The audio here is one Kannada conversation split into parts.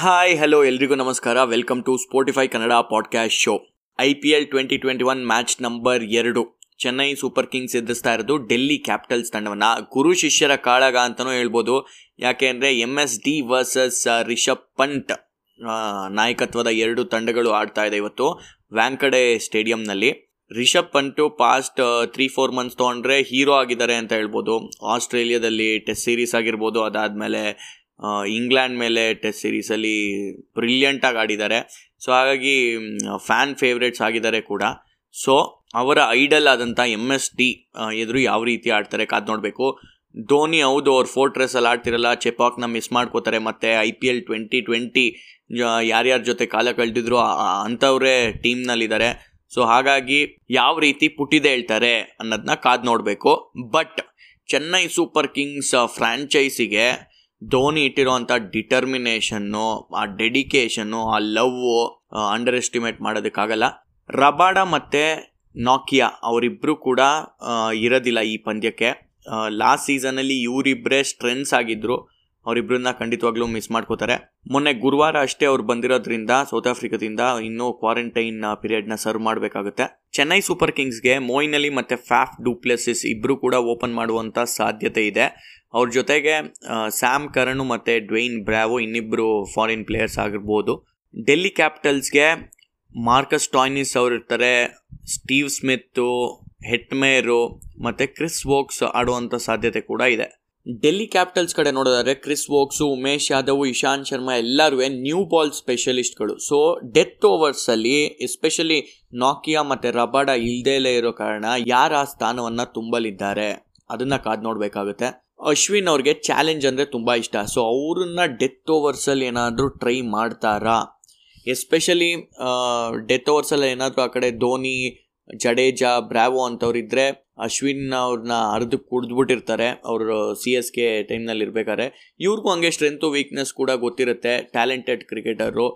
ಹಾಯ್ ಹಲೋ ಎಲ್ರಿಗೂ ನಮಸ್ಕಾರ. Welcome to Spotify Kannada podcast show I P L twenty twenty one match number ಎರಡು. ಚೆನ್ನೈ ಸೂಪರ್ ಕಿಂಗ್ಸ್ ಎದುರಿಸ್ತಾ ಇರೋದು ಡೆಲ್ಲಿ ಕ್ಯಾಪಿಟಲ್ಸ್ ತಂಡವನ್ನು. ಗುರು ಶಿಷ್ಯರ ಕಾಳಗ ಅಂತಲೂ ಹೇಳ್ಬೋದು. ಯಾಕೆ ಅಂದರೆ M S D versus Rishabh Pant ನಾಯಕತ್ವದ ಎರಡು ತಂಡಗಳು ಆಡ್ತಾ ಇದೆ ಇವತ್ತು Wankhede ಸ್ಟೇಡಿಯಂನಲ್ಲಿ Rishabh Pant past three four months ತೊಗೊಂಡ್ರೆ ಹೀರೋ ಆಗಿದ್ದಾರೆ ಅಂತ ಹೇಳ್ಬೋದು. ಆಸ್ಟ್ರೇಲಿಯಾದಲ್ಲಿ ಟೆಸ್ಟ್ ಸೀರೀಸ್ ಆಗಿರ್ಬೋದು. ಅದಾದಮೇಲೆ ಇಂಗ್ಲೆಂಡ್ ಮೇಲೆ ಟೆಸ್ಟ್ ಸೀರೀಸಲ್ಲಿ ಬ್ರಿಲಿಯಂಟಾಗಿ ಆಡಿದ್ದಾರೆ. ಸೊ ಹಾಗಾಗಿ ಫ್ಯಾನ್ ಫೇವ್ರೇಟ್ಸ್ ಆಗಿದ್ದಾರೆ ಕೂಡ. ಸೊ ಅವರ ಐಡಲ್ ಆದಂಥ ಎಂ ಎಸ್ ಡಿ ಎದುರು ಯಾವ ರೀತಿ ಆಡ್ತಾರೆ ಕಾದು ನೋಡಬೇಕು. ಧೋನಿ ಹೌದು, ಅವ್ರು ಫೋರ್ಟ್ರೆಸ್ಸಲ್ಲಿ ಆಡ್ತಿರಲ್ಲ ಚೆಪಾಕ್ನ ಮಿಸ್ ಮಾಡ್ಕೋತಾರೆ, ಮತ್ತು I P L twenty twenty ಯಾರ್ಯಾರ ಜೊತೆ ಕಾಲ ಕಳೆದಿದ್ರು ಅಂಥವ್ರೇ ಟೀಮ್ನಲ್ಲಿದ್ದಾರೆ ಸೊ ಹಾಗಾಗಿ ಯಾವ ರೀತಿ ಪುಟ್ಟಿದೆ ಹೇಳ್ತಾರೆ ಅನ್ನೋದನ್ನ ಕಾದು ನೋಡಬೇಕು. ಬಟ್ ಚೆನ್ನೈ ಸೂಪರ್ ಕಿಂಗ್ಸ್ ಫ್ರ್ಯಾಂಚೈಸಿಗೆ ಧೋನಿ ಇಟ್ಟಿರೋಂಥ ಡಿಟರ್ಮಿನೇಷನ್ನು ಆ ಡೆಡಿಕೇಶನ್ನು ಆ ಲವ್ ಅಂಡರ್ ಎಸ್ಟಿಮೇಟ್ ಮಾಡೋದಕ್ಕಾಗಲ್ಲ. ರಬಾಡ ಮತ್ತು ನಾಕಿಯಾ ಅವರಿಬ್ಬರು ಕೂಡ ಇರೋದಿಲ್ಲ ಈ ಪಂದ್ಯಕ್ಕೆ. ಲಾಸ್ಟ್ ಸೀಸನಲ್ಲಿ ಇವರಿಬ್ಬರೇ ಸ್ಟ್ರೆನ್ಸ್ ಆಗಿದ್ದರು ಅವರಿಬ್ಬರನ್ನ ಖಂಡಿತವಾಗ್ಲೂ ಮಿಸ್ ಮಾಡ್ಕೋತಾರೆ. ಮೊನ್ನೆ ಗುರುವಾರ ಅಷ್ಟೇ ಅವ್ರು ಬಂದಿರೋದ್ರಿಂದ ಸೌತ್ ಆಫ್ರಿಕಾದಿಂದ ಇನ್ನೂ ಕ್ವಾರಂಟೈನ್ ಪೀರಿಯಡ್ನ ಸರ್ವ್ ಮಾಡಬೇಕಾಗುತ್ತೆ. ಚೆನ್ನೈ ಸೂಪರ್ ಕಿಂಗ್ಸ್ಗೆ ಮೋಯಿನ್ ಅಲಿ ಮತ್ತು ಫ್ಯಾಫ್ ಡೂಪ್ಲೆಸಿಸ್ ಇಬ್ಬರು ಕೂಡ ಓಪನ್ ಮಾಡುವಂಥ ಸಾಧ್ಯತೆ ಇದೆ. ಅವ್ರ ಜೊತೆಗೆ ಸ್ಯಾಮ್ ಕರಣು ಮತ್ತು ಡ್ವೈನ್ ಬ್ರಾವೋ ಇನ್ನಿಬ್ಬರು ಫಾರಿನ್ ಪ್ಲೇಯರ್ಸ್ ಆಗಿರ್ಬೋದು. ಡೆಲ್ಲಿ ಕ್ಯಾಪಿಟಲ್ಸ್ಗೆ ಮಾರ್ಕಸ್ ಟಾಯ್ನಿಸ್ ಅವರು ಇರ್ತಾರೆ ಸ್ಟೀವ್ ಸ್ಮಿತ್ತು ಹೆಟ್ಮೇರು ಮತ್ತು ಕ್ರಿಸ್ ವೋಕ್ಸ್ ಆಡುವಂಥ ಸಾಧ್ಯತೆ ಕೂಡ ಇದೆ. ಡೆಲ್ಲಿ ಕ್ಯಾಪಿಟಲ್ಸ್ ಕಡೆ ನೋಡೋದಾದ್ರೆ ಕ್ರಿಸ್ ವೋಕ್ಸು ಉಮೇಶ್ ಯಾದವ್, ಇಶಾಂತ್ ಶರ್ಮಾ ಎಲ್ಲರೂ ನ್ಯೂ ಬಾಲ್ ಸ್ಪೆಷಲಿಸ್ಟ್ಗಳು. ಸೊ ಡೆತ್ ಓವರ್ಸಲ್ಲಿ ಎಸ್ಪೆಷಲಿ ನಾಕಿಯಾ ಮತ್ತು ರಬಾಡ ಇಲ್ದೇ ಇರೋ ಕಾರಣ ಯಾರು ಆ ಸ್ಥಾನವನ್ನು ತುಂಬಲಿದ್ದಾರೆ? ಅದನ್ನು ಕಾದು ನೋಡಬೇಕಾಗುತ್ತೆ. ಅಶ್ವಿನ್ ಅವ್ರಿಗೆ ಚಾಲೆಂಜ್ ಅಂದರೆ ತುಂಬ ಇಷ್ಟ. ಸೊ ಅವ್ರನ್ನ ಡೆತ್ ಓವರ್ಸಲ್ಲಿ ಏನಾದರೂ ಟ್ರೈ ಮಾಡ್ತಾರಾ? ಎಸ್ಪೆಷಲಿ ಡೆತ್ ಓವರ್ಸಲ್ಲಿ ಏನಾದರೂ ಆ ಕಡೆ ಧೋನಿ ಜಡೇಜಾ, ಬ್ರಾವೋ ಅಂತವ್ರಿದ್ರೆ ಅಶ್ವಿನ್ ಅವ್ರನ್ನ ಅರ್ಧ ಕುಡಿದ್ಬಿಟ್ಟಿರ್ತಾರೆ. ಅವರು ಸಿ ಎಸ್ ಕೆ ಟೈಮ್ನಲ್ಲಿ ಇರ್ಬೇಕಾದ್ರೆ ಇವ್ರಿಗೂ ಹಂಗೆ ಸ್ಟ್ರೆಂತು ವೀಕ್ನೆಸ್ ಕೂಡ ಗೊತ್ತಿರುತ್ತೆ. Talented cricketer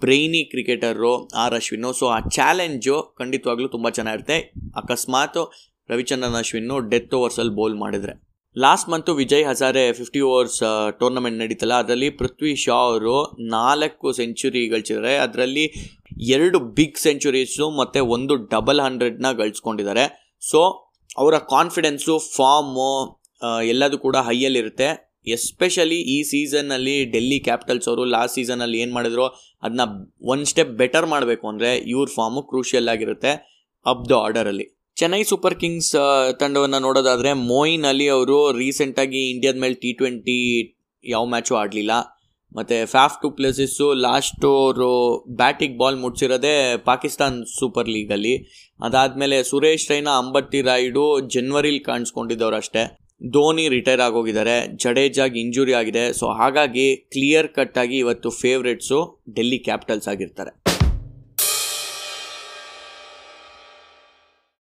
brainy cricketer R Ashwin. So ಆ ಚಾಲೆಂಜು ಖಂಡಿತವಾಗ್ಲೂ ತುಂಬ ಚೆನ್ನಾಗಿರುತ್ತೆ. ಅಕಸ್ಮಾತ್ ರವಿಚಂದ್ರನ್ ಅಶ್ವಿನ್ನು ಡೆತ್ ಓವರ್ಸಲ್ಲಿ ಬೌಲ್ ಮಾಡಿದರೆ. Last month Vijay Hazare fifty overs tournament ನಡೀತಲ್ಲ, ಅದರಲ್ಲಿ ಪೃಥ್ವಿ ಶಾ ಅವರು ನಾಲ್ಕು ಸೆಂಚುರಿ ಗಳಿಸಿದ್ದಾರೆ ಅದರಲ್ಲಿ ಎರಡು ಬಿಗ್ ಸೆಂಚುರೀಸು ಮತ್ತು ಒಂದು ಡಬಲ್ ಹಂಡ್ರೆಡ್ನ ಗಳಿಸ್ಕೊಂಡಿದ್ದಾರೆ. ಸೊ ಅವರ ಕಾನ್ಫಿಡೆನ್ಸು ಫಾರ್ಮು ಎಲ್ಲದೂ ಕೂಡ ಹೈಯಲ್ಲಿರುತ್ತೆ ಎಸ್ಪೆಷಲಿ ಈ ಸೀಸನ್ನಲ್ಲಿ ಡೆಲ್ಲಿ ಕ್ಯಾಪಿಟಲ್ಸ್ ಅವರು ಲಾಸ್ಟ್ ಸೀಸನಲ್ಲಿ ಏನು ಮಾಡಿದ್ರು ಅದನ್ನ ಒನ್ ಸ್ಟೆಪ್ ಬೆಟರ್ ಮಾಡಬೇಕು ಅಂದರೆ ಇವ್ರ ಫಾರ್ಮು ಕ್ರೂಷಿಯಲ್ ಆಗಿರುತ್ತೆ ಅಪ್ ದ ಆರ್ಡರಲ್ಲಿ ಚೆನ್ನೈ ಸೂಪರ್ ಕಿಂಗ್ಸ್ ತಂಡವನ್ನು ನೋಡೋದಾದರೆ ಮೋಯಿನ್ ಅಲಿ ಅವರು ರೀಸೆಂಟಾಗಿ ಇಂಡಿಯಾದ ಮೇಲೆ ಟಿ ಟ್ವೆಂಟಿ ಯಾವ ಮ್ಯಾಚು ಆಡಲಿಲ್ಲ. ಮತ್ತು ಫ್ಯಾಫ್ ಟು ಪ್ಲೇಸಸ್ಸು ಲಾಸ್ಟು ಅವರು ಬ್ಯಾಟಿಗೆ ಬಾಲ್ ಮುಟ್ಸಿರೋದೇ ಪಾಕಿಸ್ತಾನ್ ಸೂಪರ್ ಲೀಗಲ್ಲಿ ಅದಾದಮೇಲೆ ಸುರೇಶ್ ರೈನಾ ಅಂಬಟ್ಟಿ ರಾಯ್ಡು ಜನ್ವರಿಲಿ ಕಾಣಿಸ್ಕೊಂಡಿದ್ದವ್ರು ಅಷ್ಟೇ. ಧೋನಿ ರಿಟೈರ್ ಆಗೋಗಿದ್ದಾರೆ. ಜಡೇಜಾಗಿ ಇಂಜುರಿ ಆಗಿದೆ. ಸೊ ಹಾಗಾಗಿ ಕ್ಲಿಯರ್ ಕಟ್ ಆಗಿ ಇವತ್ತು ಫೇವ್ರೆಟ್ಸು ಡೆಲ್ಲಿ ಕ್ಯಾಪಿಟಲ್ಸ್ ಆಗಿರ್ತಾರೆ.